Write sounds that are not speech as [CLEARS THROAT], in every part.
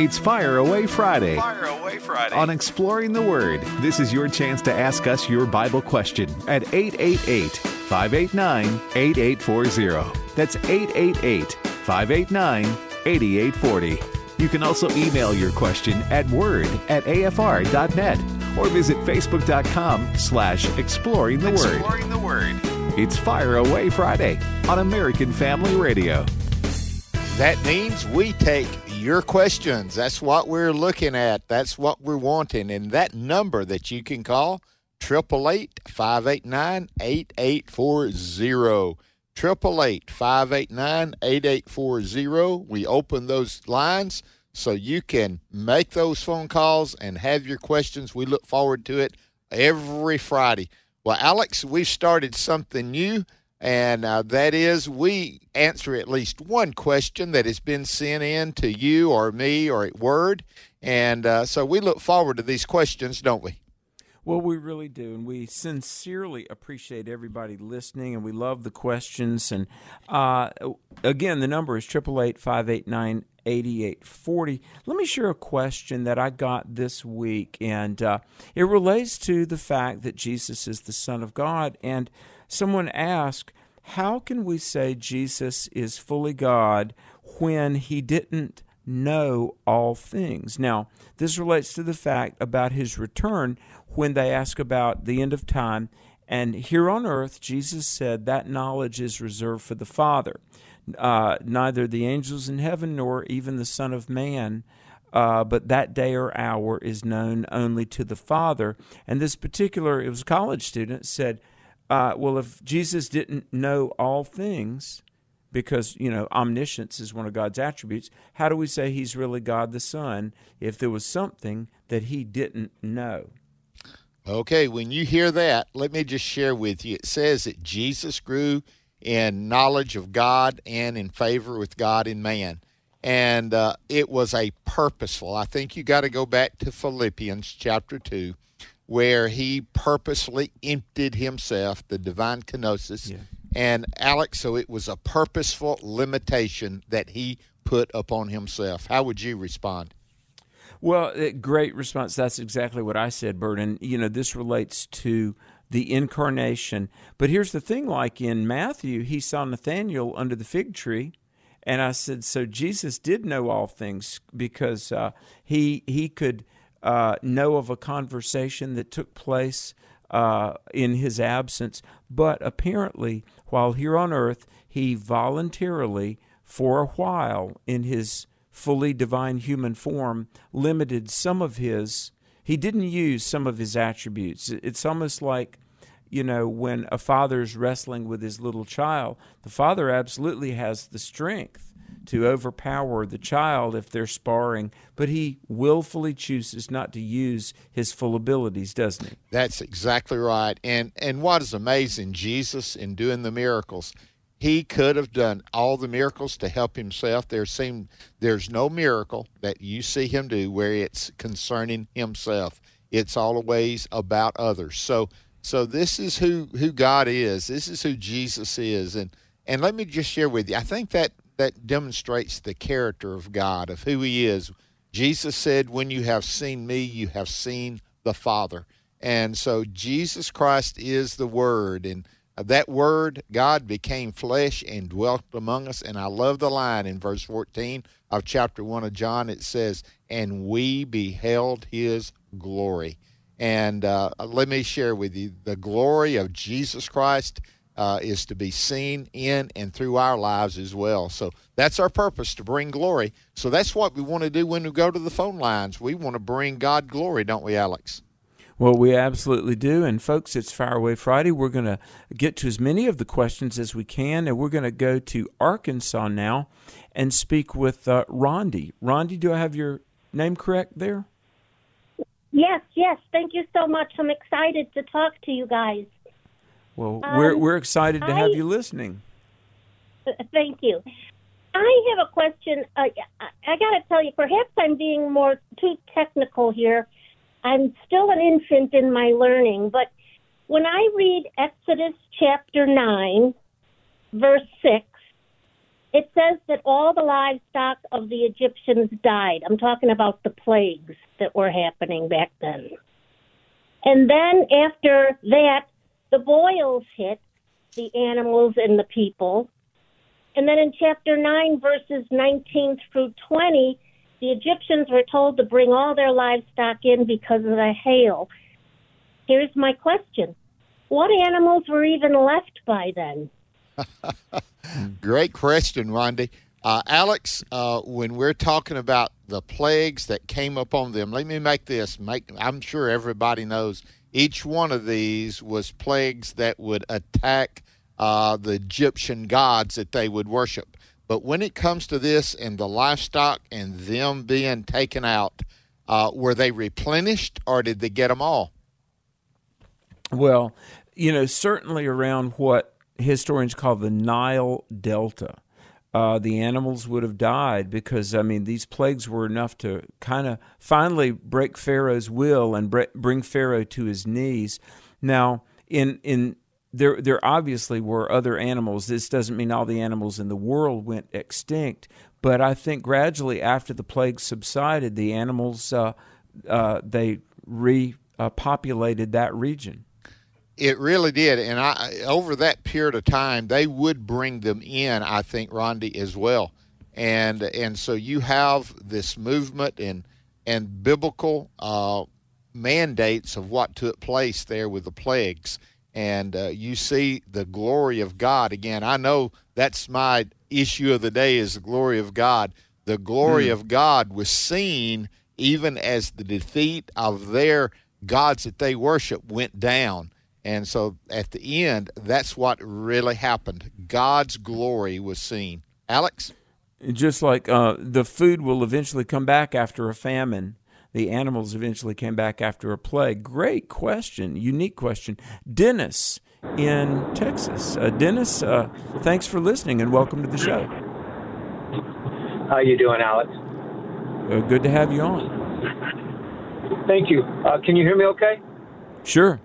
It's Fire Away Friday. Fire Away Friday. On Exploring the Word, this is your chance to ask us your Bible question at 888 589 8840. That's 888 589 8840. You can also email your question at word at afr.net or visit facebook.com slash exploring the word. Exploring the Word. It's Fire Away Friday on American Family Radio. That means we take your questions. That's what we're looking at. That's what we're wanting. And that number that you can call, 888 589 8840. 888 589 8840. We open those lines so you can make those phone calls and have your questions. We look forward to it every Friday. Well, Alex, we've started something new, and uh, that is we answer at least one question that has been sent in to you or me or at Word. And uh, so we look forward to these questions, don't we? Well, we really do, and we sincerely appreciate everybody listening, and we love the questions. And uh, again, the number is triple eight five eight nine eighty eight forty. Let me share a question that I got this week, and uh, it relates to the fact that Jesus is the Son of God. And someone asked, "How can we say Jesus is fully God when He didn't?" know all things. Now, this relates to the fact about his return when they ask about the end of time. And here on earth, Jesus said that knowledge is reserved for the Father. Uh, neither the angels in heaven nor even the Son of Man. Uh, but that day or hour is known only to the Father. And this particular, it was a college student, said, uh, Well, if Jesus didn't know all things, because you know omniscience is one of God's attributes. How do we say He's really God the Son if there was something that He didn't know? Okay, when you hear that, let me just share with you. It says that Jesus grew in knowledge of God and in favor with God and man. And uh, it was a purposeful. I think you got to go back to Philippians chapter 2, where he purposely emptied himself, the divine kenosis. Yeah. And Alex, so it was a purposeful limitation that he put upon himself. How would you respond? Well, uh, great response. That's exactly what I said, Bert. And, you know, this relates to the incarnation. But here's the thing like in Matthew, he saw Nathanael under the fig tree. And I said, so Jesus did know all things because uh, he, he could uh, know of a conversation that took place uh, in his absence. But apparently, while here on earth, he voluntarily, for a while in his fully divine human form, limited some of his. He didn't use some of his attributes. It's almost like, you know, when a father's wrestling with his little child, the father absolutely has the strength to overpower the child if they're sparring, but he willfully chooses not to use his full abilities, doesn't he? That's exactly right. And and what is amazing, Jesus in doing the miracles, he could have done all the miracles to help himself. There seem there's no miracle that you see him do where it's concerning himself. It's always about others. So so this is who who God is. This is who Jesus is. And and let me just share with you. I think that that demonstrates the character of God, of who He is. Jesus said, When you have seen me, you have seen the Father. And so Jesus Christ is the Word. And that Word, God became flesh and dwelt among us. And I love the line in verse 14 of chapter 1 of John. It says, And we beheld His glory. And uh, let me share with you the glory of Jesus Christ uh, is to be seen in and through our lives as well. So that's our purpose to bring glory. So that's what we want to do when we go to the phone lines. We want to bring God glory, don't we, Alex? Well, we absolutely do. And folks, it's Fire Away Friday. We're going to get to as many of the questions as we can, and we're going to go to Arkansas now and speak with uh, Rondi. Rondi, do I have your name correct there? Yes, yes. Thank you so much. I'm excited to talk to you guys. Well, we're Um, we're excited to have I- you listening. Thank you. I have a question. Uh, I, I got to tell you, perhaps I'm being more too technical here. I'm still an infant in my learning, but when I read Exodus chapter 9, verse 6, it says that all the livestock of the Egyptians died. I'm talking about the plagues that were happening back then. And then after that, the boils hit the animals and the people. And then in chapter 9, verses 19 through 20, the Egyptians were told to bring all their livestock in because of the hail. Here's my question What animals were even left by then? [LAUGHS] Great question, Rondi. Uh, Alex, uh, when we're talking about the plagues that came upon them, let me make this. Make I'm sure everybody knows each one of these was plagues that would attack uh, the Egyptian gods that they would worship. But when it comes to this and the livestock and them being taken out, uh, were they replenished or did they get them all? Well, you know, certainly around what historians call the Nile Delta. Uh, the animals would have died because I mean these plagues were enough to kind of finally break Pharaoh's will and bre- bring Pharaoh to his knees. Now, in in there there obviously were other animals. This doesn't mean all the animals in the world went extinct, but I think gradually after the plague subsided, the animals uh, uh, they repopulated that region. It really did, and I over that period of time, they would bring them in. I think Rondi as well, and and so you have this movement and and biblical uh, mandates of what took place there with the plagues, and uh, you see the glory of God again. I know that's my issue of the day is the glory of God. The glory mm. of God was seen even as the defeat of their gods that they worship went down and so at the end, that's what really happened. God's glory was seen. Alex? Just like uh, the food will eventually come back after a famine, the animals eventually came back after a plague. Great question, unique question. Dennis in Texas. Uh, Dennis, uh, thanks for listening and welcome to the show. How you doing, Alex? Uh, good to have you on. Thank you. Uh, can you hear me okay? Sure.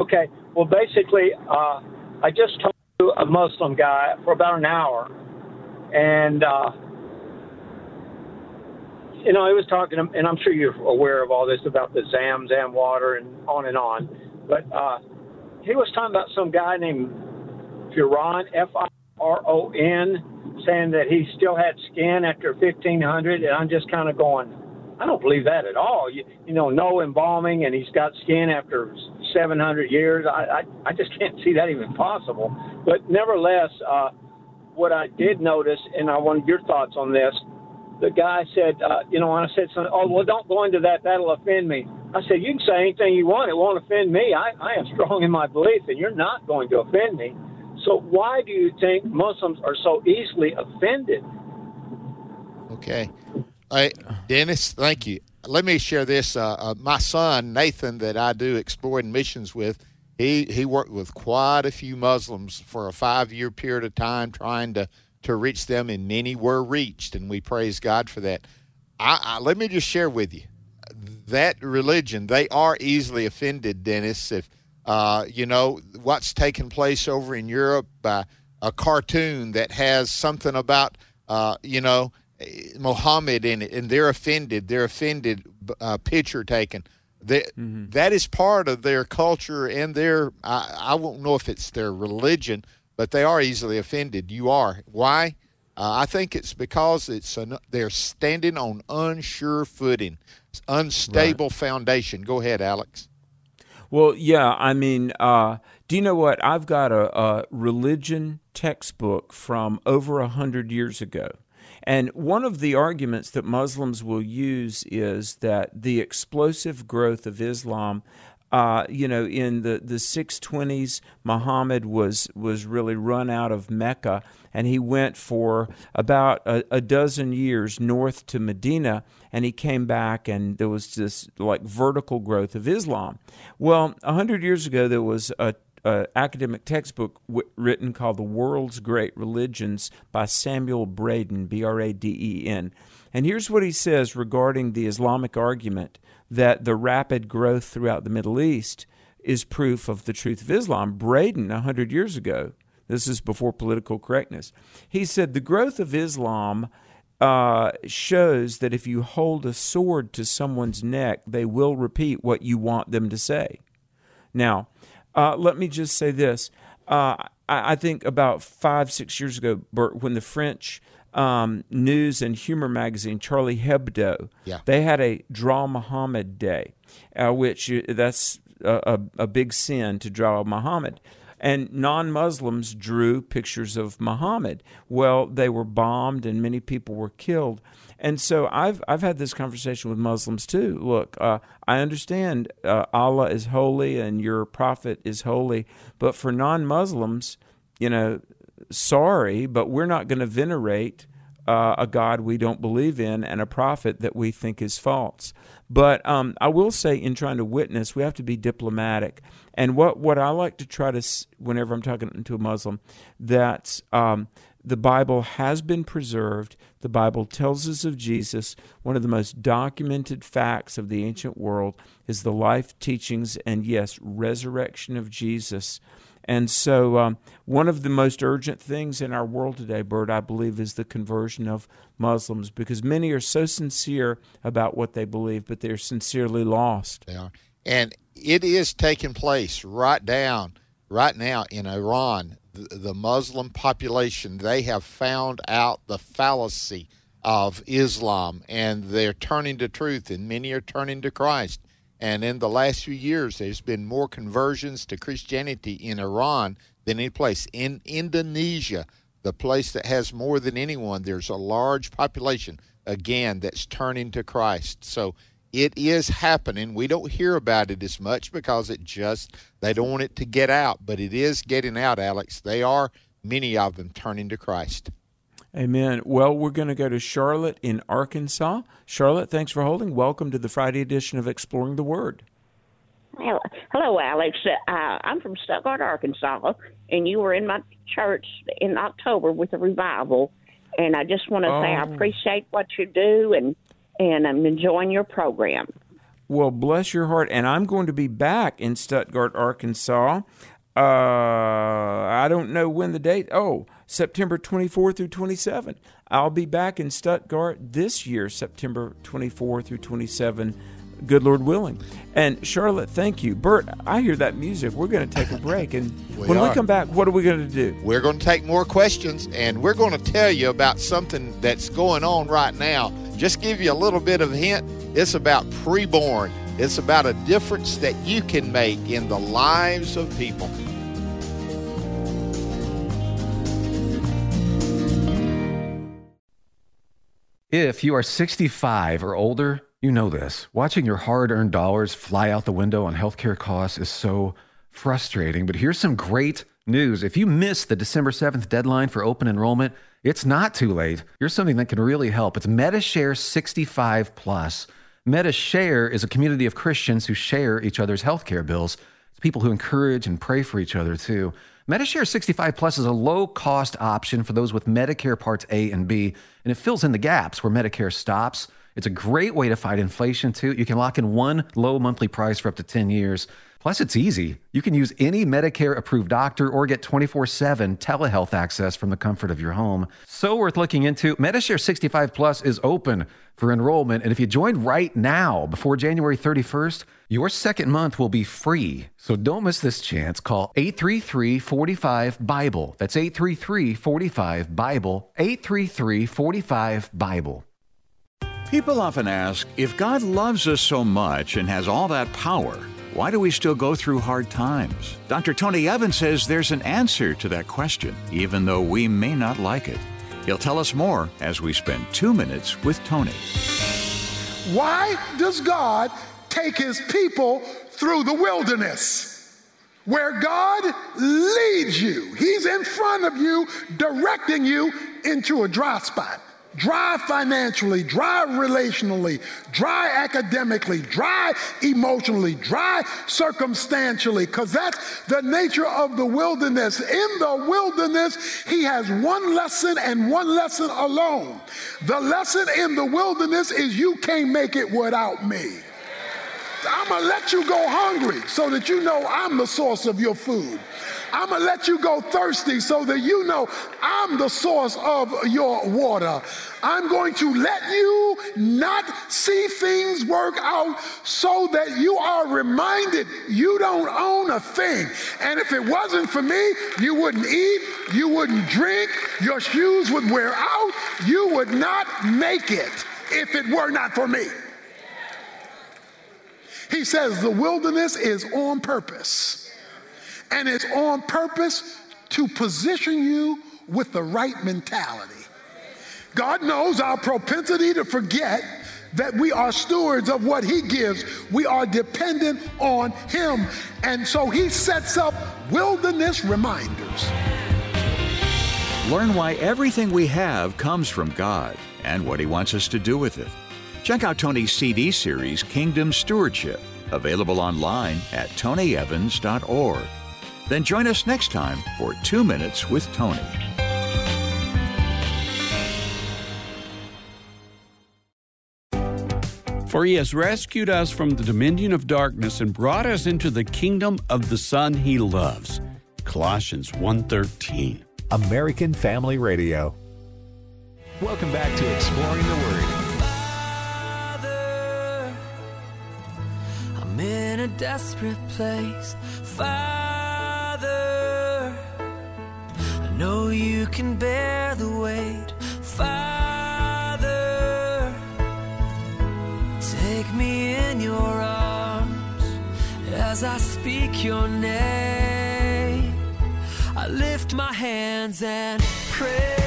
Okay. Well, basically, uh, I just talked to a Muslim guy for about an hour, and uh, you know, he was talking, and I'm sure you're aware of all this about the Zam Zam water and on and on, but uh, he was talking about some guy named Firon, F I R O N, saying that he still had skin after 1500, and I'm just kind of going, I don't believe that at all. You, you know, no embalming, and he's got skin after 700 years. I, I, I just can't see that even possible. But nevertheless, uh, what I did notice, and I wanted your thoughts on this. The guy said, uh, you know, and I said, something, oh, well, don't go into that. That'll offend me. I said, you can say anything you want. It won't offend me. I, I am strong in my belief, and you're not going to offend me. So why do you think Muslims are so easily offended? Okay. Hey, Dennis, thank you. Let me share this. Uh, uh, my son Nathan, that I do exploring missions with, he he worked with quite a few Muslims for a five year period of time, trying to to reach them, and many were reached, and we praise God for that. I, I, let me just share with you that religion. They are easily offended, Dennis. If uh, you know what's taking place over in Europe, by a cartoon that has something about uh, you know Muhammad in it, and they're offended. They're offended. Uh, picture taken. That mm-hmm. that is part of their culture and their. I, I won't know if it's their religion, but they are easily offended. You are. Why? Uh, I think it's because it's an, they're standing on unsure footing, unstable right. foundation. Go ahead, Alex. Well, yeah. I mean, uh, do you know what? I've got a, a religion textbook from over a hundred years ago and one of the arguments that Muslims will use is that the explosive growth of Islam uh, you know, in the, the 620s, Muhammad was, was really run out of Mecca, and he went for about a, a, dozen years north to Medina, and he came back, and there was this like vertical growth of Islam. Well, a hundred years ago, there was a uh, academic textbook w- written called The World's Great Religions by Samuel Braden, B R A D E N. And here's what he says regarding the Islamic argument that the rapid growth throughout the Middle East is proof of the truth of Islam. Braden, a hundred years ago, This is before political correctness. He said the growth of Islam uh, shows that if you hold a sword to someone's neck, they will repeat what you want them to say. Now, uh, let me just say this. Uh, I, I, think about five, six years ago, Bert, when the French um, news and humor magazine Charlie Hebdo, yeah. they had a Draw Muhammad Day, uh, which uh, that's a, a, a, big sin to draw Muhammad. And non Muslims drew pictures of Muhammad. Well, they were bombed and many people were killed. And so I've I've had this conversation with Muslims too. Look, uh, I understand uh, Allah is holy and your prophet is holy, but for non-Muslims, you know, sorry, but we're not going to venerate uh, a God we don't believe in and a prophet that we think is false. But um, I will say, in trying to witness, we have to be diplomatic. And what, what I like to try to, whenever I'm talking to a Muslim, that um, the Bible has been preserved. The Bible tells us of Jesus. One of the most documented facts of the ancient world is the life, teachings, and yes, resurrection of Jesus. And so, um, one of the most urgent things in our world today, Bert, I believe, is the conversion of Muslims because many are so sincere about what they believe, but they're sincerely lost. They are. And it is taking place right down, right now in Iran the Muslim population, they have found out the fallacy of Islam and they're turning to truth, and many are turning to Christ. And in the last few years, there's been more conversions to Christianity in Iran than any place. In Indonesia, the place that has more than anyone, there's a large population, again, that's turning to Christ. So it is happening. We don't hear about it as much because it just they don't want it to get out, but it is getting out, Alex. They are many of them turning to Christ. Amen. Well, we're going to go to Charlotte in Arkansas. Charlotte, thanks for holding. Welcome to the Friday edition of Exploring the Word. Hello, Alex. Uh, I'm from Stuttgart, Arkansas, and you were in my church in October with a revival. And I just want to oh. say I oh. appreciate what you do and and I'm enjoying your program. Well, bless your heart. And I'm going to be back in Stuttgart, Arkansas. Uh, I don't know when the date. Oh, September 24 through 27. I'll be back in Stuttgart this year, September 24 through 27 good Lord willing. And Charlotte, thank you. Bert, I hear that music. We're going to take a break. And [LAUGHS] we when are. we come back, what are we going to do? We're going to take more questions, and we're going to tell you about something that's going on right now. Just give you a little bit of a hint. It's about preborn. It's about a difference that you can make in the lives of people. If you are 65 or older, you know this. Watching your hard earned dollars fly out the window on healthcare costs is so frustrating. But here's some great news. If you missed the December 7th deadline for open enrollment, it's not too late. Here's something that can really help. It's Medi-Share 65 Plus. Medi-Share is a community of Christians who share each other's healthcare bills. It's people who encourage and pray for each other too. Medi-Share 65 Plus is a low cost option for those with Medicare Parts A and B, and it fills in the gaps where Medicare stops it's a great way to fight inflation, too. You can lock in one low monthly price for up to 10 years. Plus, it's easy. You can use any Medicare approved doctor or get 24 7 telehealth access from the comfort of your home. So worth looking into. Medi-Share 65 Plus is open for enrollment. And if you join right now before January 31st, your second month will be free. So don't miss this chance. Call 833 45 Bible. That's 833 45 Bible. 833 45 Bible. People often ask if God loves us so much and has all that power, why do we still go through hard times? Dr. Tony Evans says there's an answer to that question, even though we may not like it. He'll tell us more as we spend two minutes with Tony. Why does God take his people through the wilderness? Where God leads you, He's in front of you, directing you into a dry spot dry financially, dry relationally, dry academically, dry emotionally, dry circumstantially, because that's the nature of the wilderness. In the wilderness, he has one lesson and one lesson alone. The lesson in the wilderness is you can't make it without me. I'm to let you go hungry so that you know I'm the source of your food. I'm going to let you go thirsty so that you know I'm the source of your water. I'm going to let you not see things work out so that you are reminded you don't own a thing. And if it wasn't for me, you wouldn't eat, you wouldn't drink, your shoes would wear out, you would not make it if it were not for me. He says the wilderness is on purpose, and it's on purpose to position you with the right mentality. God knows our propensity to forget that we are stewards of what He gives. We are dependent on Him. And so He sets up wilderness reminders. Learn why everything we have comes from God and what He wants us to do with it. Check out Tony's CD series, Kingdom Stewardship, available online at tonyevans.org. Then join us next time for Two Minutes with Tony. For he has rescued us from the dominion of darkness and brought us into the kingdom of the Son he loves. Colossians 1:13. American Family Radio. Welcome back to Exploring the Word. Father, I'm in a desperate place. Father, I know you can bear the weight. Father, take me in your arms as I speak your name. I lift my hands and pray.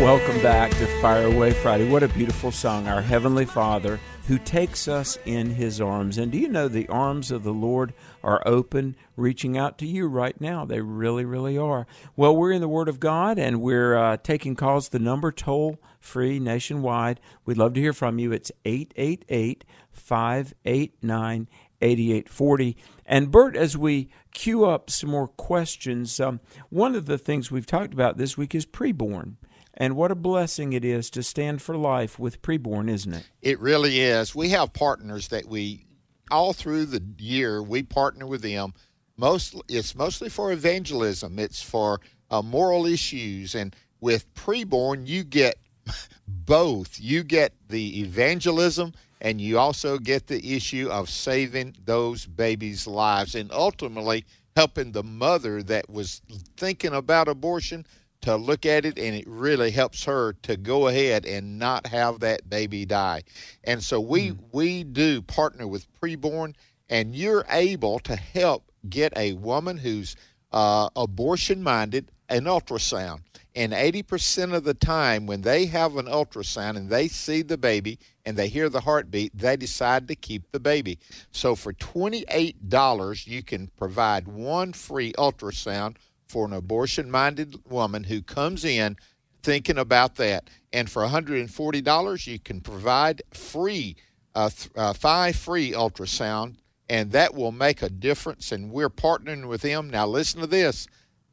Welcome back to Fire Away Friday. What a beautiful song. Our Heavenly Father who takes us in His arms. And do you know the arms of the Lord are open, reaching out to you right now? They really, really are. Well, we're in the Word of God and we're uh, taking calls. The number toll free nationwide. We'd love to hear from you. It's 888 589 8840. And Bert, as we queue up some more questions, um, one of the things we've talked about this week is preborn. And what a blessing it is to stand for life with preborn, isn't it? It really is. We have partners that we all through the year we partner with them. Most it's mostly for evangelism. It's for uh, moral issues, and with preborn you get [LAUGHS] both. You get the evangelism, and you also get the issue of saving those babies' lives, and ultimately helping the mother that was thinking about abortion to look at it and it really helps her to go ahead and not have that baby die. And so we mm. we do partner with preborn and you're able to help get a woman who's uh, abortion minded an ultrasound. And 80% of the time, when they have an ultrasound and they see the baby and they hear the heartbeat, they decide to keep the baby. So for $28, you can provide one free ultrasound for an abortion minded woman who comes in thinking about that. And for $140, you can provide free, uh, th- uh, five free ultrasound, and that will make a difference. And we're partnering with them. Now, listen to this.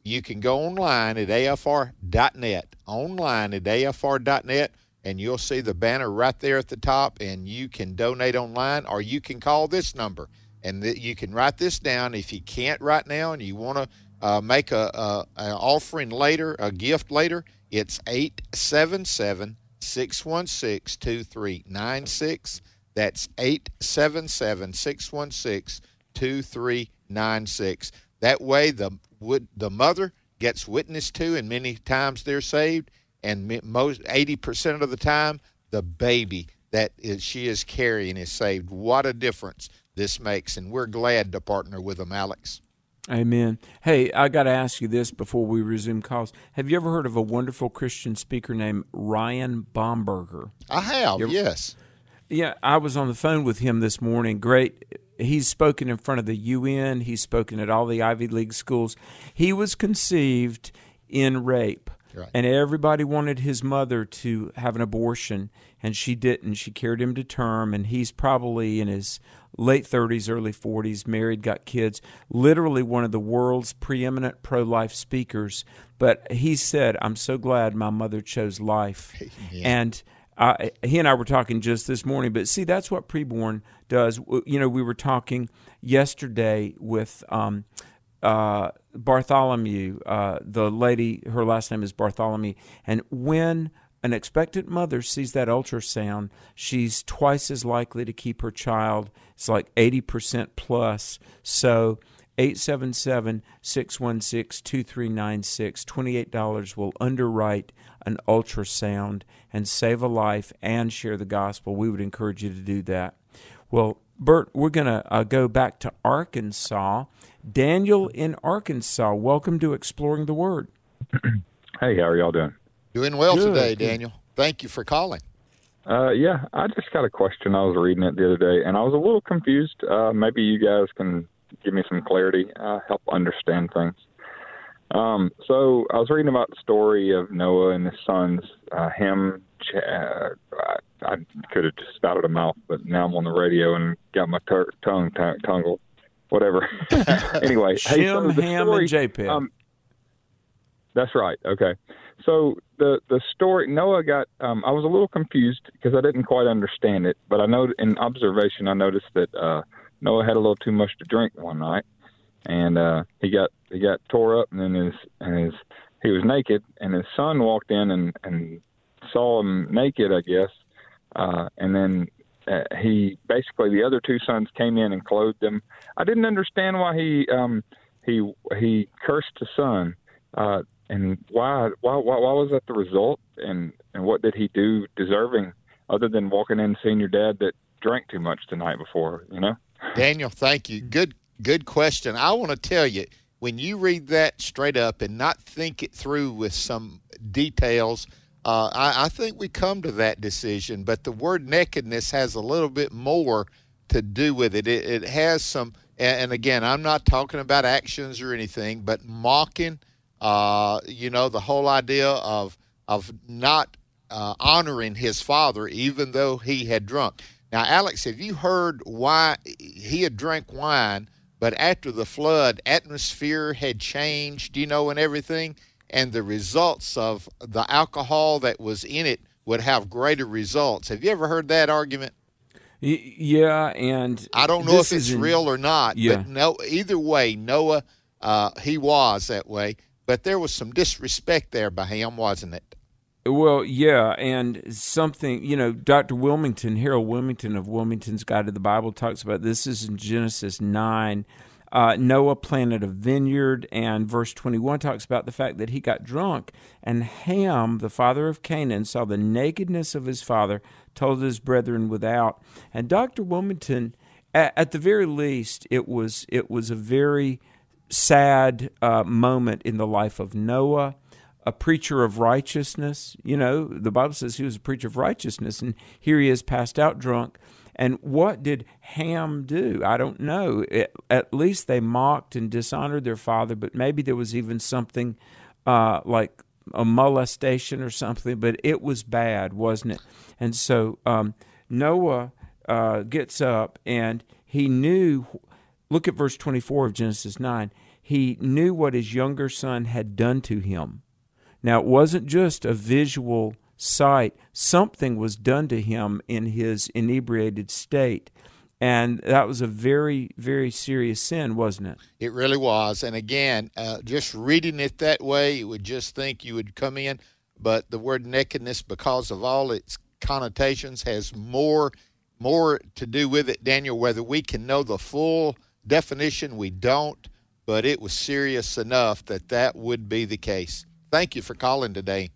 You can go online at afr.net, online at afr.net, and you'll see the banner right there at the top, and you can donate online or you can call this number. And th- you can write this down if you can't right now and you want to uh, make a, a, an offering later, a gift later, it's 877 616 2396. That's 877 616 2396. That way, the, the mother gets witnessed to, and many times they're saved, and most 80% of the time, the baby that is, she is carrying is saved. What a difference this makes, and we're glad to partner with them, Alex. Amen. Hey, I got to ask you this before we resume calls. Have you ever heard of a wonderful Christian speaker named Ryan Bomberger? I have, ever, yes. Yeah, I was on the phone with him this morning. Great. He's spoken in front of the UN, he's spoken at all the Ivy League schools. He was conceived in rape. Right. And everybody wanted his mother to have an abortion, and she didn't. She carried him to term, and he's probably in his late 30s, early 40s, married, got kids, literally one of the world's preeminent pro life speakers. But he said, I'm so glad my mother chose life. Yeah. And he and I were talking just this morning, but see, that's what preborn does. You know, we were talking yesterday with um, uh, Bartholomew, uh, the lady, her last name is Bartholomew, and when an expectant mother sees that ultrasound, she's twice as likely to keep her child. It's like 80% plus. So 877 616 2396. $28 will underwrite an ultrasound and save a life and share the gospel. We would encourage you to do that. Well, Bert, we're going to uh, go back to Arkansas. Daniel in Arkansas, welcome to Exploring the Word. [CLEARS THROAT] Hey, how are y'all doing? Doing well Good, today, good. Daniel. Thank you for calling. Uh, yeah, I just got a question. I was reading it the other day, and I was a little confused. Uh, maybe you guys can give me some clarity, uh, help understand things. Um, so I was reading about the story of Noah and his sons. Uh, him, Ch- uh, I, I could have just spouted them out, but now I'm on the radio and got my tur tongue t- tangled. Whatever. [LAUGHS] anyway, hey, so the Ham, story- and Japheth. Um, that's right. Okay. So the the story Noah got um I was a little confused because I didn't quite understand it, but I know in observation I noticed that uh Noah had a little too much to drink one night and uh he got he got tore up and then his and his he was naked and his son walked in and and saw him naked, I guess. Uh and then uh, he basically the other two sons came in and clothed him. I didn't understand why he um he he cursed the son. Uh and why, why why was that the result and and what did he do deserving other than walking in seeing your dad that drank too much the night before you know Daniel, thank you. Good good question. I want to tell you when you read that straight up and not think it through with some details, uh, I, I think we come to that decision. But the word nakedness has a little bit more to do with it. It, it has some, and again, I'm not talking about actions or anything, but mocking. Uh, you know, the whole idea of of not uh, honoring his father, even though he had drunk. Now, Alex, have you heard why he had drank wine, but after the flood, atmosphere had changed, you know, and everything, and the results of the alcohol that was in it would have greater results. Have you ever heard that argument? Yeah, and I don't know if it's real or not, Yeah. but no, either way, Noah, uh, he was that way, but there was some disrespect there by him, wasn't it? Well, yeah, and something, you know, Dr. Willmington, Harold Willmington of Willmington's Guide to the Bible talks about this is in Genesis 9. Uh, Noah planted a vineyard, and verse 21 talks about the fact that he got drunk. And Ham, the father of Canaan, saw the nakedness of his father, told his brethren without. And Dr. Willmington, at, at the very least, it was it was a very sad uh, moment in the life of Noah a preacher of righteousness. You know, the Bible says he was a preacher of righteousness, and here he is passed out drunk. And what did Ham do? I don't know. It, at least they mocked and dishonored their father, but maybe there was even something uh, like a molestation or something, but it was bad, wasn't it? And so um, Noah uh, gets up and he knew. Look at verse 24 of Genesis 9. He knew what his younger son had done to him. Now, it wasn't just a visual sight, something was done to him in his inebriated state. And that was a very, very serious sin, wasn't it? It really was. And again, uh, just reading it that way, you would just think you would come in. But the word nakedness, because of all its connotations, has more more to do with it, Daniel. Whether we can know the full definition, we don't. But it was serious enough that that would be the case. Thank you for calling today.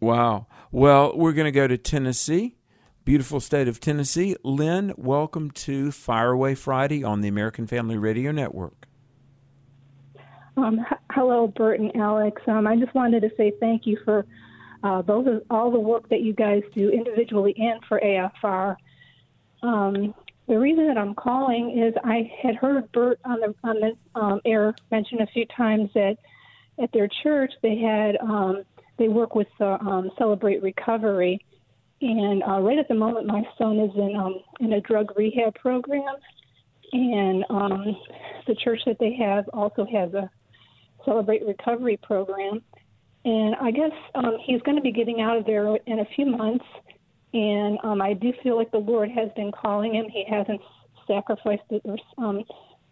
Wow. Well, we're going to go to Tennessee, beautiful state of Tennessee. Lynn, welcome to Fire Away Friday on the American Family Radio Network. Um, h- hello, Bert and Alex. Um, I just wanted to say thank you for uh, both of, all the work that you guys do individually and for AFR. Um, the reason that I'm calling is I had heard Bert on the on the um, air mention a few times that at their church they had um, they work with uh, um, Celebrate Recovery, and uh, right at the moment my son is in um, in a drug rehab program, and um, the church that they have also has a Celebrate Recovery program. And I guess um, he's going to be getting out of there in a few months. And um, I do feel like the Lord has been calling him. He hasn't sacrificed it or um,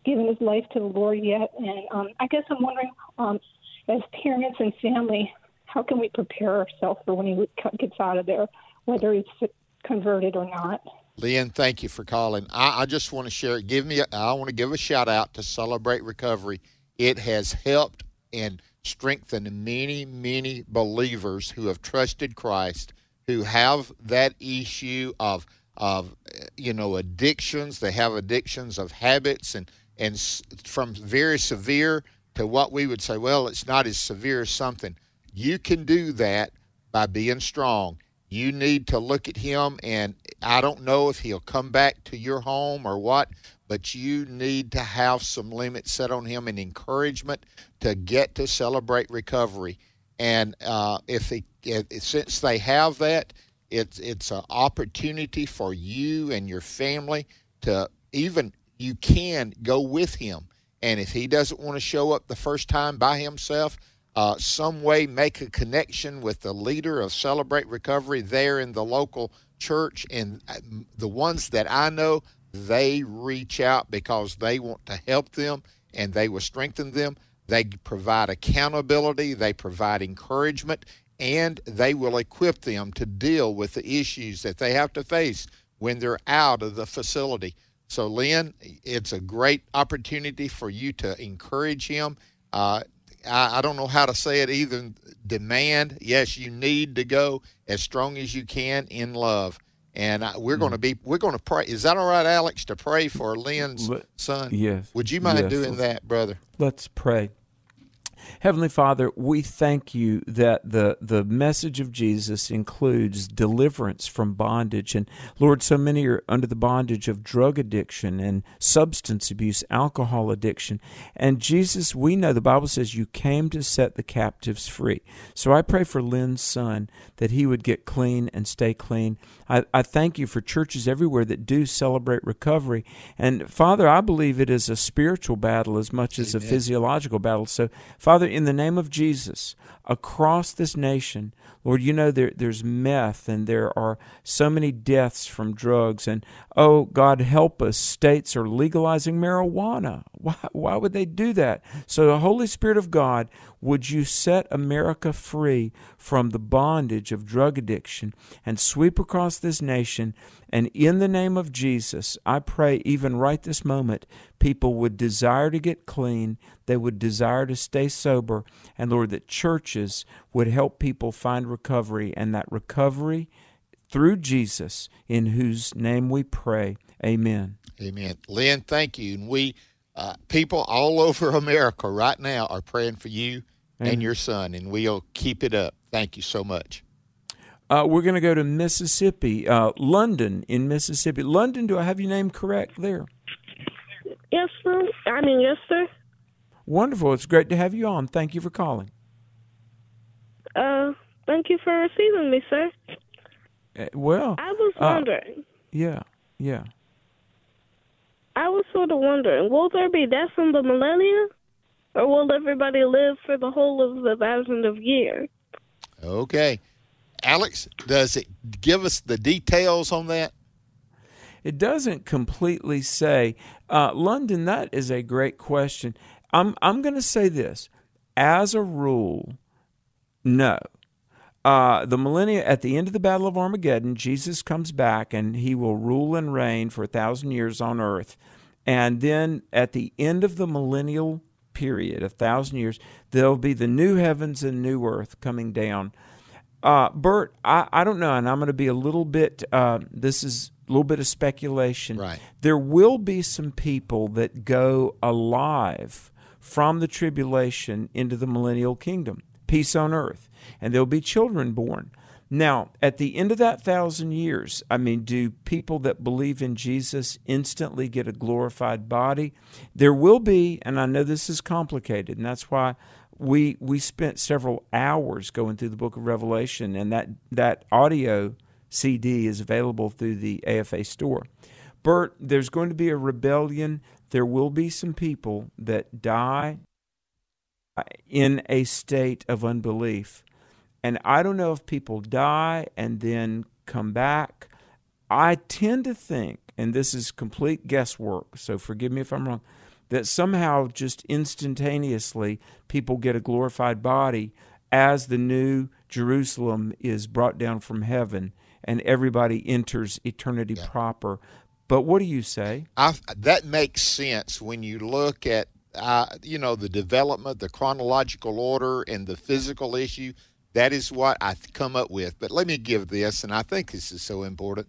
given his life to the Lord yet. And um, I guess I'm wondering, um, as parents and family, how can we prepare ourselves for when he gets out of there, whether he's converted or not? Lynn, thank you for calling. I, I just want to share. Give me. A, I want to give a shout out to Celebrate Recovery. It has helped and strengthened many, many believers who have trusted Christ, who have that issue of of you know addictions. They have addictions of habits and and from very severe to what we would say, well, it's not as severe as something. You can do that by being strong. You need to look at him, and I don't know if he'll come back to your home or what, but you need to have some limits set on him and encouragement to get to celebrate recovery. And uh, if, if since they have that, it's it's an opportunity for you and your family to even you can go with him. And if he doesn't want to show up the first time by himself, uh, some way make a connection with the leader of Celebrate Recovery there in the local church. And uh, the ones that I know, they reach out because they want to help them and they will strengthen them. They provide accountability, they provide encouragement, and they will equip them to deal with the issues that they have to face when they're out of the facility. So, Lynn, it's a great opportunity for you to encourage him. Uh, I, I, don't know how to say it either. Demand, yes, you need to go as strong as you can in love. And I, we're mm. going to be, we're going to pray. Is that all right, Alex, to pray for Lynn's son? Yes. Would you mind yes. doing that, brother? Let's pray. Heavenly Father, we thank you that the, the message of Jesus includes deliverance from bondage. And Lord, so many are under the bondage of drug addiction and substance abuse, alcohol addiction. And Jesus, we know the Bible says you came to set the captives free. So I pray for Lynn's son that he would get clean and stay clean. I, I thank you for churches everywhere that do celebrate recovery. And Father, I believe it is a spiritual battle as much as Amen. a physiological battle. So, Father, in the name of Jesus, across this nation, Lord, you know there, there's meth and there are so many deaths from drugs. And oh, God, help us. States are legalizing marijuana. Why, why would they do that? So, the Holy Spirit of God, would you set America free from the bondage of drug addiction and sweep across this nation? And in the name of Jesus, I pray, even right this moment, people would desire to get clean, they would desire to stay sober, and Lord, that churches would help people find recovery, and that recovery through Jesus, in whose name we pray. Amen. Amen. Lynn, thank you. And we, uh, people all [LAUGHS] over America right now are praying for you Amen. and your son, and we'll keep it up. Thank you so much. Uh, we're going to go to Mississippi, uh, London in Mississippi. London, do I have your name correct there? Yes, sir. I mean, yes, sir. Wonderful. It's great to have you on. Thank you for calling. Uh, thank you for receiving me, sir. Uh, well, I was uh, wondering. yeah, yeah. I was sort of wondering, will there be death in the millennium, or will everybody live for the whole of the thousand of years? Okay. Alex, does it give us the details on that? It doesn't completely say. Uh, London, that is a great question. I'm I'm going to say this as a rule, no. Uh, the millennia at the end of the battle of Armageddon, Jesus comes back and he will rule and reign for a thousand years on earth. And then at the end of the millennial period, a thousand years, there'll be the new heavens and new earth coming down. Uh, Bert, I, I don't know, and I'm going to be a little bit, uh, this is a little bit of speculation. Right. There will be some people that go alive from the tribulation into the millennial kingdom, peace on earth, and there'll be children born. Now, at the end of that thousand years, I mean, do people that believe in Jesus instantly get a glorified body? There will be, and I know this is complicated, and that's why we we spent several hours going through the book of Revelation, and that that audio CD is available through the AFA store. Bert, there's going to be a rebellion. There will be some people that die Uh, in a state of unbelief. And I don't know if people die and then come back. I tend to think, and this is complete guesswork, so forgive me if I'm wrong, that somehow just instantaneously people get a glorified body as the new Jerusalem is brought down from heaven and everybody enters eternity yeah. proper. But what do you say? I, that makes sense when you look at uh, you know the development, the chronological order, and the physical issue. That is what I come up with. But let me give this, and I think this is so important.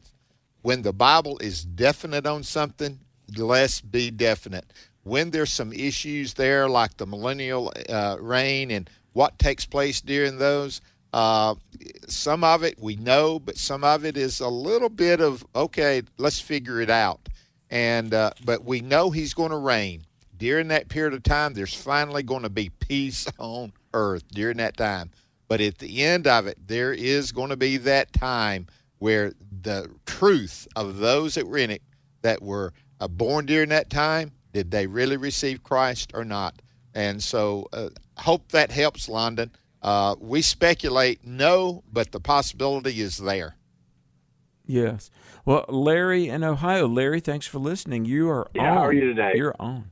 When the Bible is definite on something, let's be definite. When there's some issues there, like the millennial uh, reign and what takes place during those, uh, some of it we know, but some of it is a little bit of okay. Let's figure it out. And uh, but we know he's going to reign during that period of time. There's finally going to be peace [LAUGHS] on earth during that time. But at the end of it, there is going to be that time where the truth of those that were in it that were uh, born during that time did they really receive Christ or not? And so, uh, hope that helps, London. Uh, we speculate no, but the possibility is there. Yes. Well, Larry in Ohio. Larry, thanks for listening. You are yeah, on. How are you today? You're on.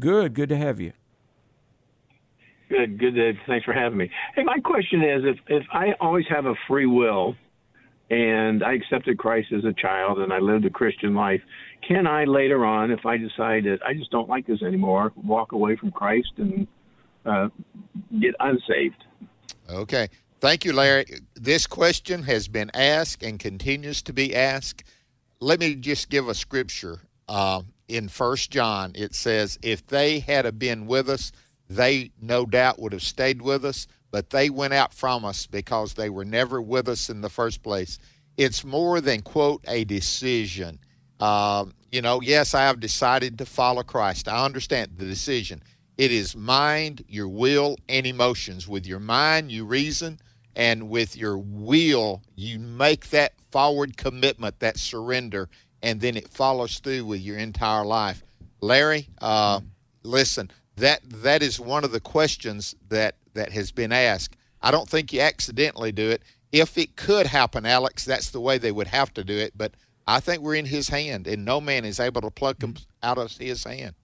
Good. Good to have you. Good. Good. To, thanks for having me. Hey, my question is: if if I always have a free will, and I accepted Christ as a child, and I lived a Christian life, can I later on, if I decide that I just don't like this anymore, walk away from Christ and uh, get unsaved? Okay. Thank you, Larry. This question has been asked and continues to be asked. Let me just give a scripture. Uh, in First John, it says, "If they had been with us, they no doubt would have stayed with us, but they went out from us because they were never with us in the first place." It's more than quote a decision. Uh, you know, yes, I have decided to follow Christ. I understand the decision. It is mind, your will, and emotions. With your mind, you reason, and with your will, you make that forward commitment, that surrender, and then it follows through with your entire life. Larry, uh, listen, that that is one of the questions that that has been asked. I don't think you accidentally do it. If it could happen, Alex, that's the way they would have to do it. But I think we're in His hand, and no man is able to pluck them out of His hand.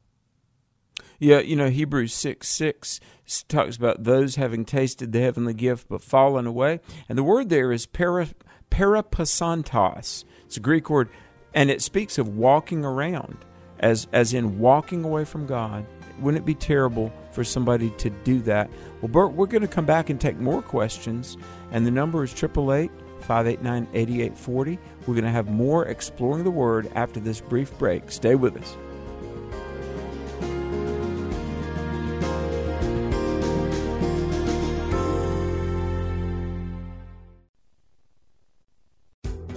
Yeah, you know, Hebrews 6 6 talks about those having tasted the heavenly gift but fallen away. And the word there is para, parapasantos. It's a Greek word, and it speaks of walking around, as, as in walking away from God. Wouldn't it be terrible for somebody to do that? Well, Bert, we're going to come back and take more questions, and the number is 888 589 8840. We're going to have more exploring the Word after this brief break. Stay with us.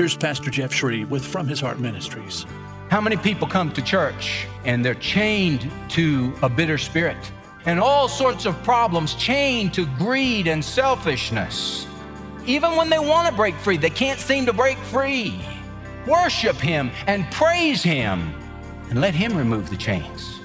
Here's Pastor Jeff Shreve with From His Heart Ministries. How many people come to church and they're chained to a bitter spirit and all sorts of problems, chained to greed and selfishness? Even when they want to break free, they can't seem to break free. Worship Him and praise Him and let Him remove the chains.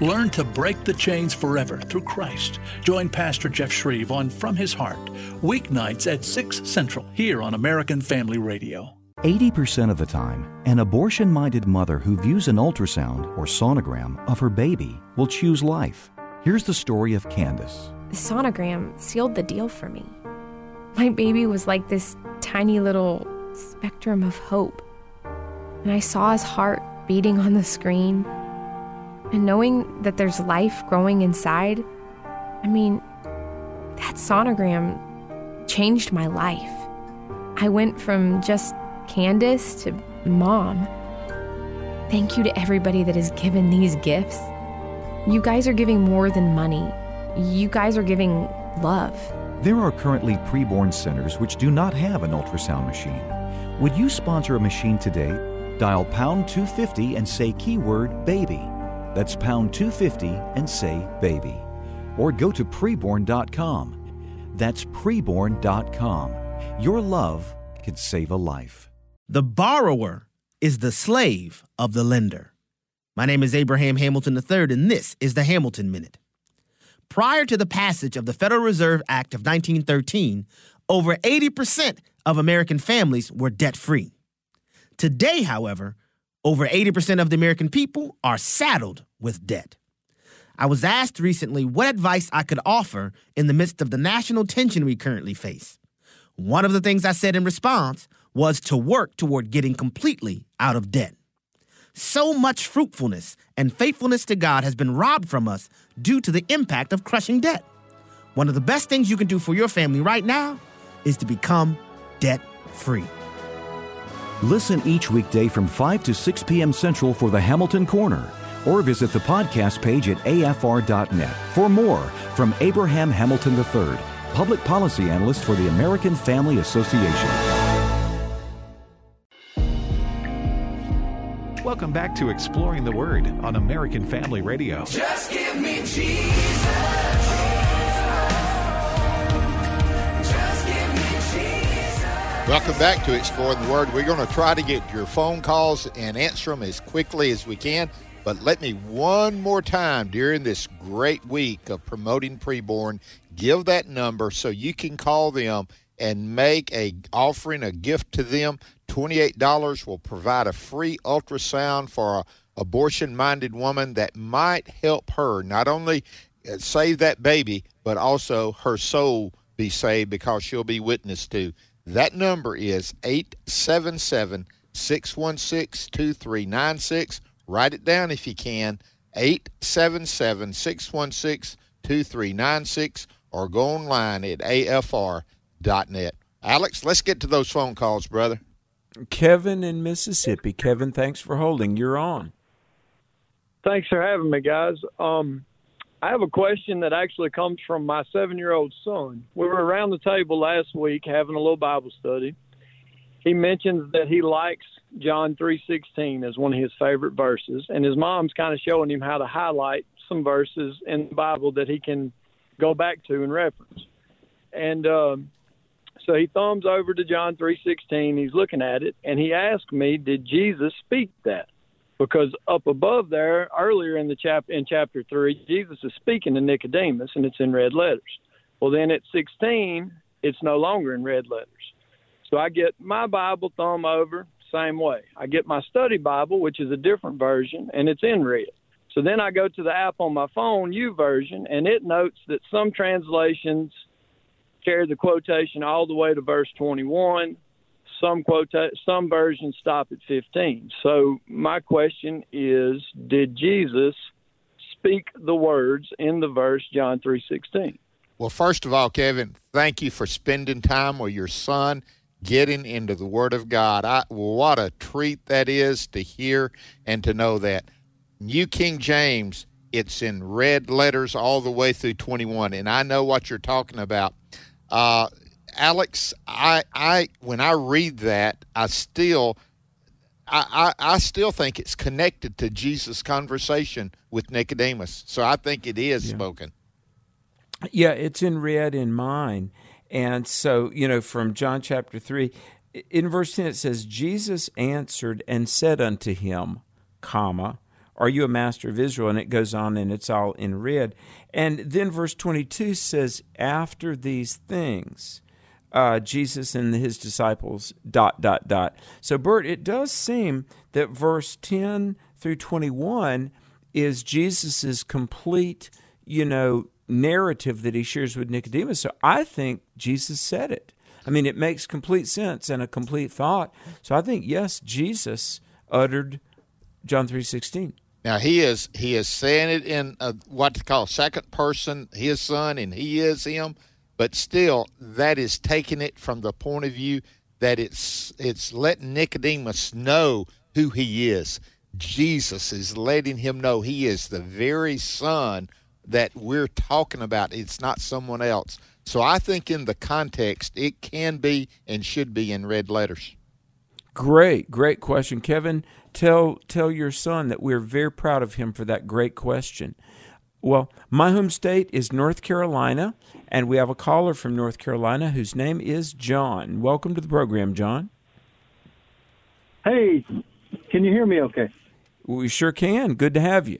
Learn to break the chains forever through Christ. Join Pastor Jeff Shreve on From His Heart, weeknights at 6 Central here on American Family Radio. 80% of the time, an abortion minded mother who views an ultrasound or sonogram of her baby will choose life. Here's the story of Candace. The sonogram sealed the deal for me. My baby was like this tiny little spectrum of hope. And I saw his heart beating on the screen and knowing that there's life growing inside, I mean, that sonogram changed my life. I went from just Candace to mom. Thank you to everybody that has given these gifts. You guys are giving more than money. You guys are giving love. There are currently preborn centers which do not have an ultrasound machine. Would you sponsor a machine today? Dial pound 250 and say keyword baby. That's pound 250 and say baby. Or go to preborn.com. That's preborn.com. Your love could save a life. The borrower is the slave of the lender. My name is Abraham Hamilton III, and this is the Hamilton Minute. Prior to the passage of the Federal Reserve Act of 1913, over 80% of American families were debt free. Today, however, over 80% of the American people are saddled with debt. I was asked recently what advice I could offer in the midst of the national tension we currently face. One of the things I said in response was to work toward getting completely out of debt. So much fruitfulness and faithfulness to God has been robbed from us due to the impact of crushing debt. One of the best things you can do for your family right now is to become debt free. Listen each weekday from 5 to 6 p.m. Central for the Hamilton Corner, or visit the podcast page at afr.net for more from Abraham Hamilton III, Public Policy Analyst for the American Family Association. Welcome back to Exploring the Word on American Family Radio. Just give me Jesus. Welcome back to Exploring the Word. We're going to try to get your phone calls and answer them as quickly as we can. But let me one more time during this great week of promoting preborn, give that number so you can call them and make a offering a gift to them. $28 will provide a free ultrasound for a abortion minded woman that might help her not only uh, save that baby, but also her soul be saved because she'll be witnessed to. That number is 877 616 2396. Write it down if you can 877 616 2396 or go online at afr.net. Alex, let's get to those phone calls, brother. Kevin in Mississippi. Kevin, thanks for holding. You're on. Thanks for having me, guys. Um, I have a question that actually comes from my seven-year-old son. We were around the table last week having a little Bible study. He mentions that he likes John 3:16 as one of his favorite verses, and his mom's kind of showing him how to highlight some verses in the Bible that he can go back to and reference. And um, so he thumbs over to John 3:16. He's looking at it, and he asked me, "Did Jesus speak that?" Because up above there, earlier in the chap in chapter three, Jesus is speaking to Nicodemus, and it's in red letters. Well, then at 16, it's no longer in red letters. So I get my Bible thumb over, same way. I get my study Bible, which is a different version, and it's in red. So then I go to the app on my phone, YouVersion, and it notes that some translations carry the quotation all the way to verse 21. Some quota- some versions stop at 15. So my question is, did Jesus speak the words in the verse John 3:16? Well, first of all, Kevin, thank you for spending time with your son, getting into the Word of God. I, what a treat that is to hear and to know that. New King James, it's in red letters all the way through 21, and I know what you're talking about. Uh, Alex, I, I when I read that, I still, I, I, I still think it's connected to Jesus' conversation with Nicodemus. So I think it is spoken. Yeah, it's in red in mine. And so, you know, from John chapter 3, in verse 10 it says, Jesus answered and said unto him, comma, are you a master of Israel? And it goes on and it's all in red. And then verse 22 says, after these things, uh, Jesus and his disciples, dot, dot, dot. So, Bert, it does seem that verse 10 through 21 is Jesus's complete, you know, narrative that he shares with Nicodemus. So I think Jesus said it. I mean, it makes complete sense and a complete thought. So I think yes, Jesus uttered John three sixteen. Now he is he is saying it in a, what to call second person, his son, and he is him. But still, that is taking it from the point of view that it's it's letting Nicodemus know who he is. Jesus is letting him know he is the very son that we're talking about. It's not someone else. So I think in the context, it can be and should be in red letters. Great, great question, Kevin. Tell tell your son that we're very proud of him for that great question. Well, my home state is North Carolina, and we have a caller from North Carolina whose name is John. Welcome to the program, John. Hey, can you hear me okay? We sure can. Good to have you.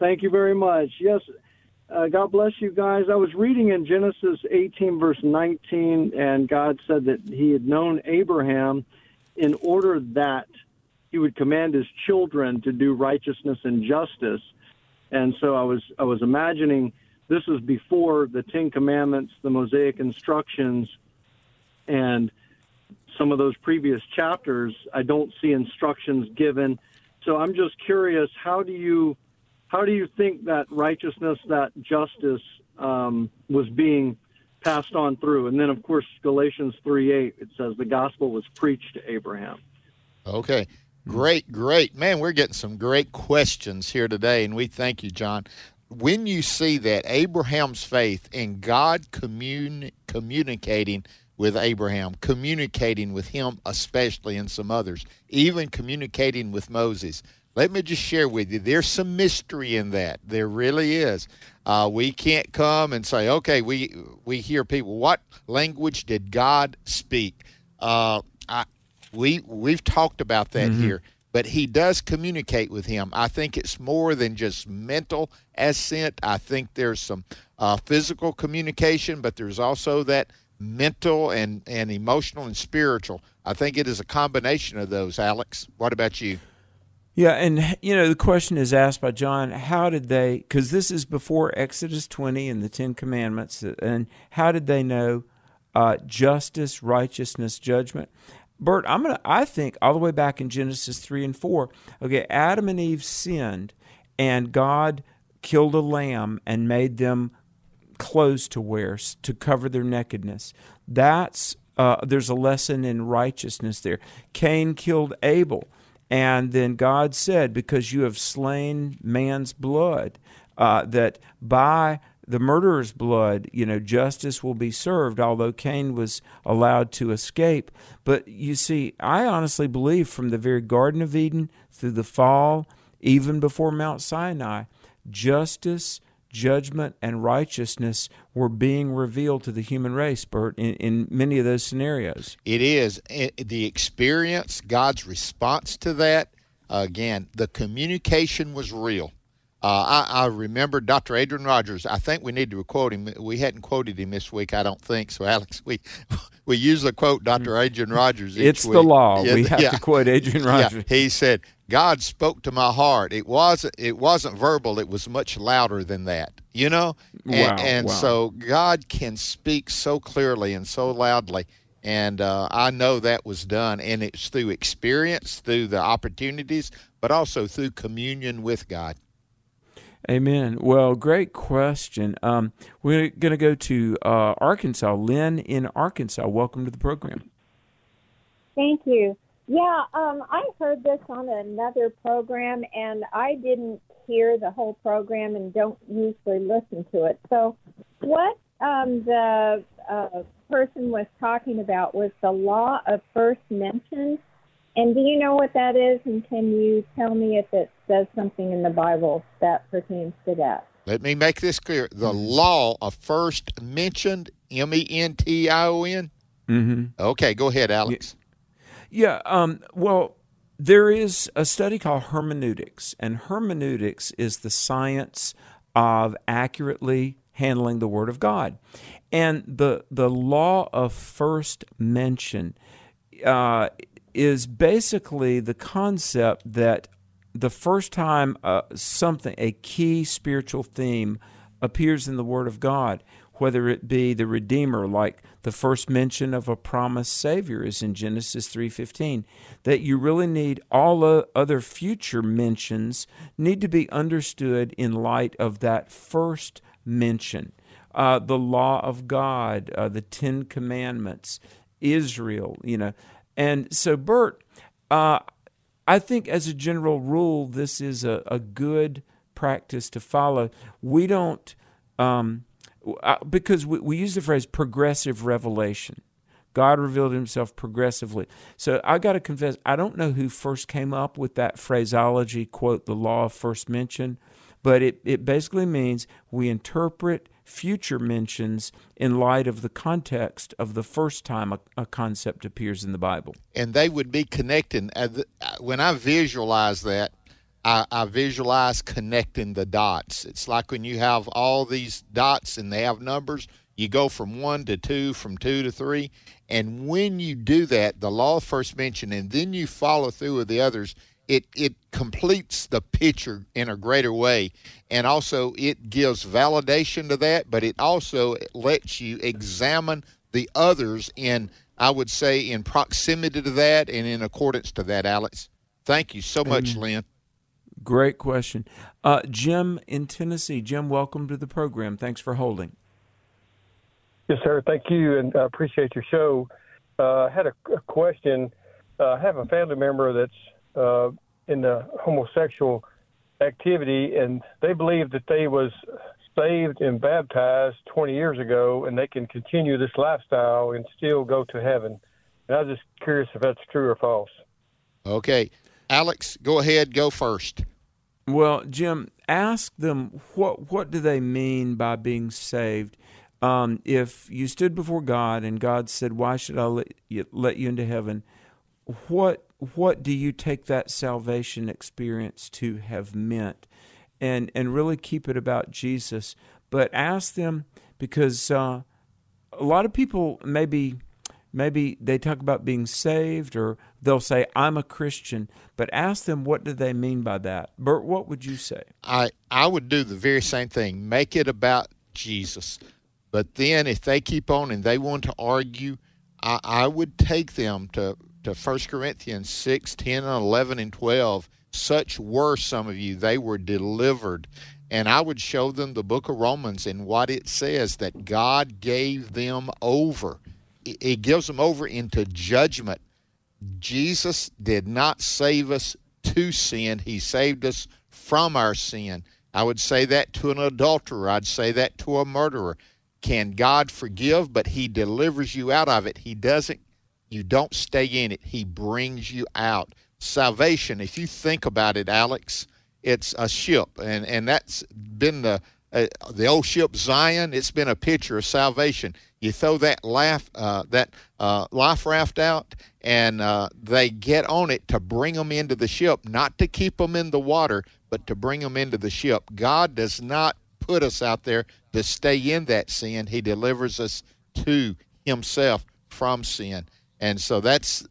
Thank you very much. Yes, uh, God bless you guys. I was reading in Genesis 18, verse 19, and God said that He had known Abraham in order that He would command His children to do righteousness and justice. And so I was I was imagining this was before the Ten Commandments, the Mosaic instructions, and some of those previous chapters. I don't see instructions given. So I'm just curious, how do you how do you think that righteousness, that justice um, was being passed on through? And then, of course, Galatians 3 8, it says the gospel was preached to Abraham. Okay. Great, great. Man, we're getting some great questions here today, and we thank you, John. When you see that Abraham's faith in God commun- communicating with Abraham, communicating with him, especially, and some others, even communicating with Moses, let me just share with you there's some mystery in that. There really is. Uh, we can't come and say okay we we hear people. What language did god speak? Uh, I, we we've talked about that Mm-hmm. here but he does communicate with him i think it's more than just mental assent i think there's some uh, physical communication but there's also that mental and, and emotional and spiritual i think it is a combination of those alex what about you Yeah, and you know the question is asked by John: How did they? Because this is before Exodus twenty and the Ten Commandments, and how did they know uh, justice, righteousness, judgment? Bert, I'm gonna. I think all the way back in Genesis three and four. Okay, Adam and Eve sinned, and God killed a lamb and made them clothes to wear to cover their nakedness. That's uh, there's a lesson in righteousness there. Cain killed Abel, and then God said, "Because you have slain man's blood, uh, that by the murderer's blood, you know, justice will be served." Although Cain was allowed to escape, but you see, I honestly believe from the very Garden of Eden through the fall, even before Mount Sinai, justice judgment and righteousness were being revealed to the human race, Bert, in, in many of those scenarios. It is I- the experience, God's response to that. Again, the communication was real. Uh, I, I remember Dr. Adrian Rogers. I think we need to quote him. We hadn't quoted him this week, I don't think. So, Alex, [LAUGHS] we we usually quote Dr. Adrian Rogers. Each It's the week. law. We have to quote Adrian Yeah. Rogers. He said, "God spoke to my heart. It wasn't it wasn't verbal. It was much louder than that. You know." And, Wow, and wow. so God can speak so clearly and so loudly. And uh, I know that was done, and it's through experience, through the opportunities, but also through communion with God. Amen. Well, great question. Um, we're going to go to uh, Arkansas. Lynn in Arkansas. Welcome to the program. Thank you. Yeah, um, I heard this on another program, and I didn't hear the whole program and don't usually listen to it. So, what um, the uh, person was talking about was the law of first mention. And do you know what that is? And can you tell me if it says something in the Bible that pertains to that? Let me make this clear: the law of first mentioned, M E N T I O N. Mm-hmm. Okay, go ahead, Alex. Yeah. Um, well, there is a study called hermeneutics, and hermeneutics is the science of accurately handling the Word of God. And the the law of first mention uh, is basically the concept that the first time uh, something, a key spiritual theme, appears in the Word of God, whether it be the Redeemer, like the first mention of a promised Savior is in Genesis three fifteen, that you really need all other future mentions need to be understood in light of that first mention. Uh, the law of God, uh, the Ten Commandments, Israel, you know, and so Bert, uh, I think as a general rule, this is a, a good practice to follow. We don't, um, uh, because we, we use the phrase progressive revelation. God revealed himself progressively. So I got to confess, I don't know who first came up with that phraseology, quote, the law of first mention, but it, it basically means we interpret future mentions in light of the context of the first time a, a concept appears in the Bible. And they would be connecting. When I visualize that, I, I, visualize connecting the dots. It's like when you have all these dots and they have numbers, you go from one to two, from two to three. And when you do that, the law first mentioned, and then you follow through with the others, it, it completes the picture in a greater way. And also, it gives validation to that, but it also lets you examine the others in, I would say, in proximity to that and in accordance to that, Alex. Thank you so much, Lynn. Great question. Uh, Jim in Tennessee. Jim, welcome to the program. Thanks for holding. Yes, sir. Thank you, and I appreciate your show. Uh, I had a, a question. Uh, I have a family member that's uh, in the homosexual activity, and they believe that they was saved and baptized 20 years ago, and they can continue this lifestyle and still go to heaven. And I was just curious if that's true or false. Okay. Alex, go ahead, go first. Well, Jim, ask them what what do they mean by being saved? Um, if you stood before God and God said, "Why should I let you, let you into heaven?" What what do you take that salvation experience to have meant? And and really keep it about Jesus. But ask them because uh, a lot of people maybe maybe they talk about being saved or they'll say i'm a christian. But ask them what do they mean by that? Bert what would you say? I i would do the very same thing. Make it about jesus. But then if they keep on and they want to argue i, I would take them to to 1 corinthians 6 10 and 11 and 12 such were some of you they were delivered and I would show them the book of Romans and what it says that God gave them over it gives them over into judgment. Jesus did not save us to sin, He saved us from our sin. I would say that to an adulterer, I'd say that to a murderer. Can God forgive? But He delivers you out of it. He doesn't, you don't stay in it, He brings you out. Salvation, if you think about it, Alex, it's a ship, and, and that's been the uh, the old ship Zion. It's been a picture of salvation. You throw that laugh, uh, that uh, life raft out, and uh, they get on it to bring them into the ship, not to keep them in the water, but to bring them into the ship. God does not put us out there to stay in that sin. He delivers us to Himself from sin, and so that's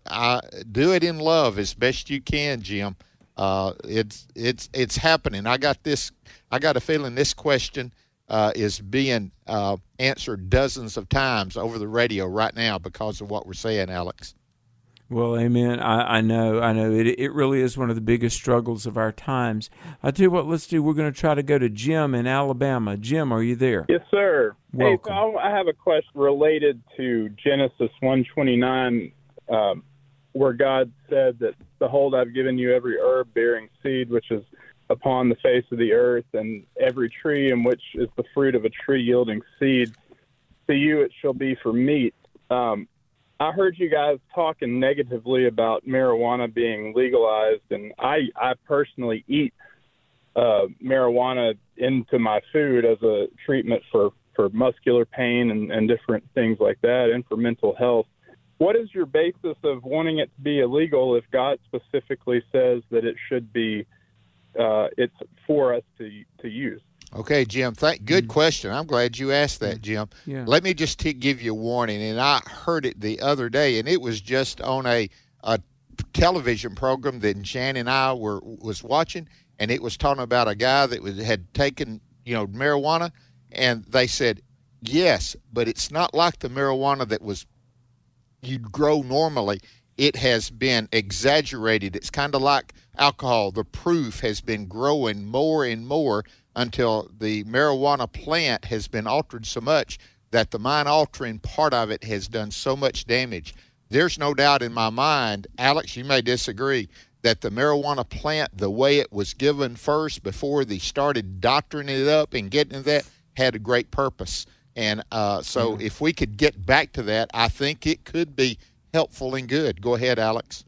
do it in love as best you can, Jim. Uh, it's it's it's happening. I got this. I got a feeling this question uh, is being uh, answered dozens of times over the radio right now because of what we're saying, Alex. Well, amen. I, I know, I know. It it really is one of the biggest struggles of our times. I tell you what, let's do. We're going to try to go to Jim in Alabama. Jim, are you there? Yes, sir. Welcome. Hey, so I have a question related to Genesis one twenty nine. Um, where God said that, Behold, I've given you every herb bearing seed which is upon the face of the earth, and every tree in which is the fruit of a tree yielding seed. To you it shall be for meat. Um, I heard you guys talking negatively about marijuana being legalized, and I, I personally eat uh, marijuana into my food as a treatment for, for muscular pain and, and different things like that, and for mental health what is your basis of wanting it to be illegal if God specifically says that it should be uh, it's for us to to use? Okay, Jim. Thank, good mm-hmm. question. I'm glad you asked that, Jim. Yeah. Let me just t- give you a warning. And I heard it the other day, and it was just on a, a television program that Jan and I were was watching, and it was talking about a guy that was, had taken you know marijuana, and they said yes, but it's not like the marijuana that was you'd grow normally, it has been exaggerated. It's kind of like alcohol. The proof has been growing more and more until the marijuana plant has been altered so much that the mind altering part of it has done so much damage. There's no doubt in my mind, Alex, you may disagree, that the marijuana plant, the way it was given first before they started doctoring it up and getting that, had a great purpose And uh, so, if we could get back to that, I think it could be helpful and good. Go ahead, Alex.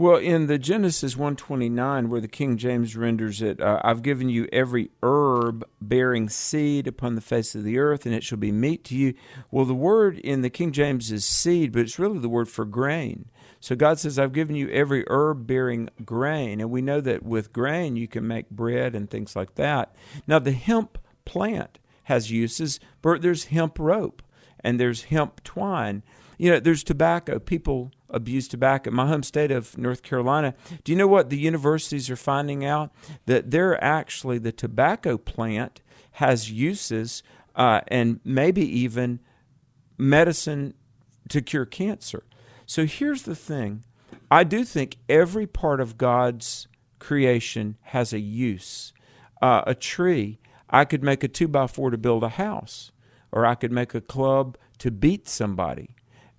Well, in the Genesis 129, where the King James renders it, uh, I've given you every herb bearing seed upon the face of the earth, and it shall be meat to you. Well, the word in the King James is seed, but it's really the word for grain. So God says, I've given you every herb bearing grain. And we know that with grain, you can make bread and things like that. Now, the hemp plant has uses, but there's hemp rope and there's hemp twine. You know, there's tobacco. People abuse tobacco. My home state of North Carolina, do you know what the universities are finding out? That they're actually, the tobacco plant has uses uh, and maybe even medicine to cure cancer. So here's the thing I do think every part of God's creation has a use. Uh, a tree, I could make a two by four to build a house, or I could make a club to beat somebody.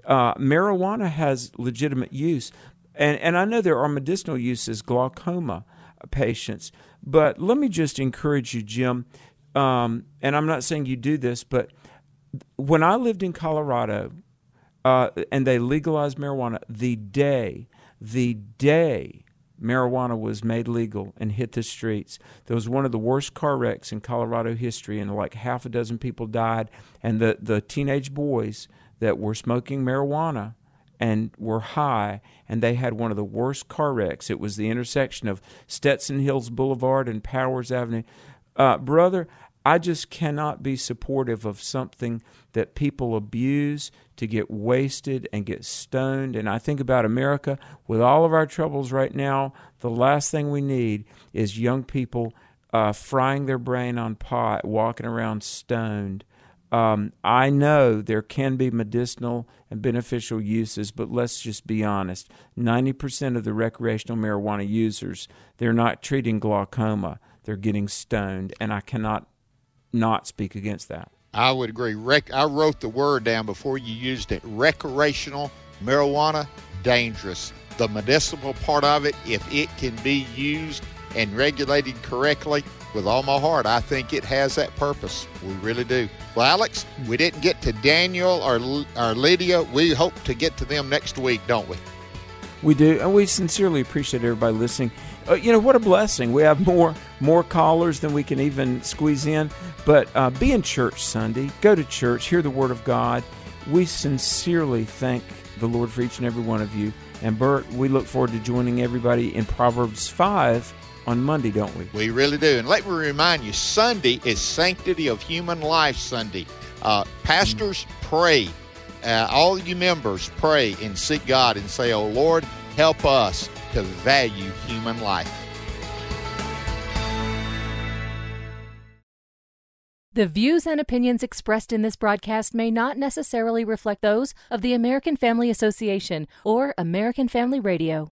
Uh, marijuana has legitimate use, and and I know there are medicinal uses, glaucoma patients. But let me just encourage you, Jim. Um, and I'm not saying you do this, but when I lived in Colorado, uh, and they legalized marijuana, the day, the day marijuana was made legal and hit the streets. There was one of the worst car wrecks in Colorado history, and like half a dozen people died. And the, the teenage boys that were smoking marijuana and were high, and they had one of the worst car wrecks. It was the intersection of Stetson Hills Boulevard and Powers Avenue. Uh, brother, I just cannot be supportive of something that people abuse to get wasted and get stoned. And I think about America with all of our troubles right now. The last thing we need is young people uh, frying their brain on pot, walking around stoned. Um, I know there can be medicinal and beneficial uses, but let's just be honest. 90% of the recreational marijuana users, they're not treating glaucoma. They're getting stoned, and I cannot not speak against that. I would agree. Rec- I wrote the word down before you used it. Recreational marijuana, dangerous. The medicinal part of it, if it can be used and regulated correctly, with all my heart, I think it has that purpose. We really do. Well, Alex, we didn't get to Daniel or, or Lydia. We hope to get to them next week, don't we? We do, and we sincerely appreciate everybody listening. Uh, you know what a blessing. We have more more callers than we can even squeeze in. But uh, be in church Sunday. Go to church. Hear the Word of God. We sincerely thank the Lord for each and every one of you. And Bert, we look forward to joining everybody in Proverbs five on Monday, don't we? We really do. And let me remind you, Sunday is Sanctity of Human Life Sunday. Uh, pastors, pray. Uh, all you members, pray and seek God and say, Oh Lord, help us to value human life. The views and opinions expressed in this broadcast may not necessarily reflect those of the American Family Association or American Family Radio.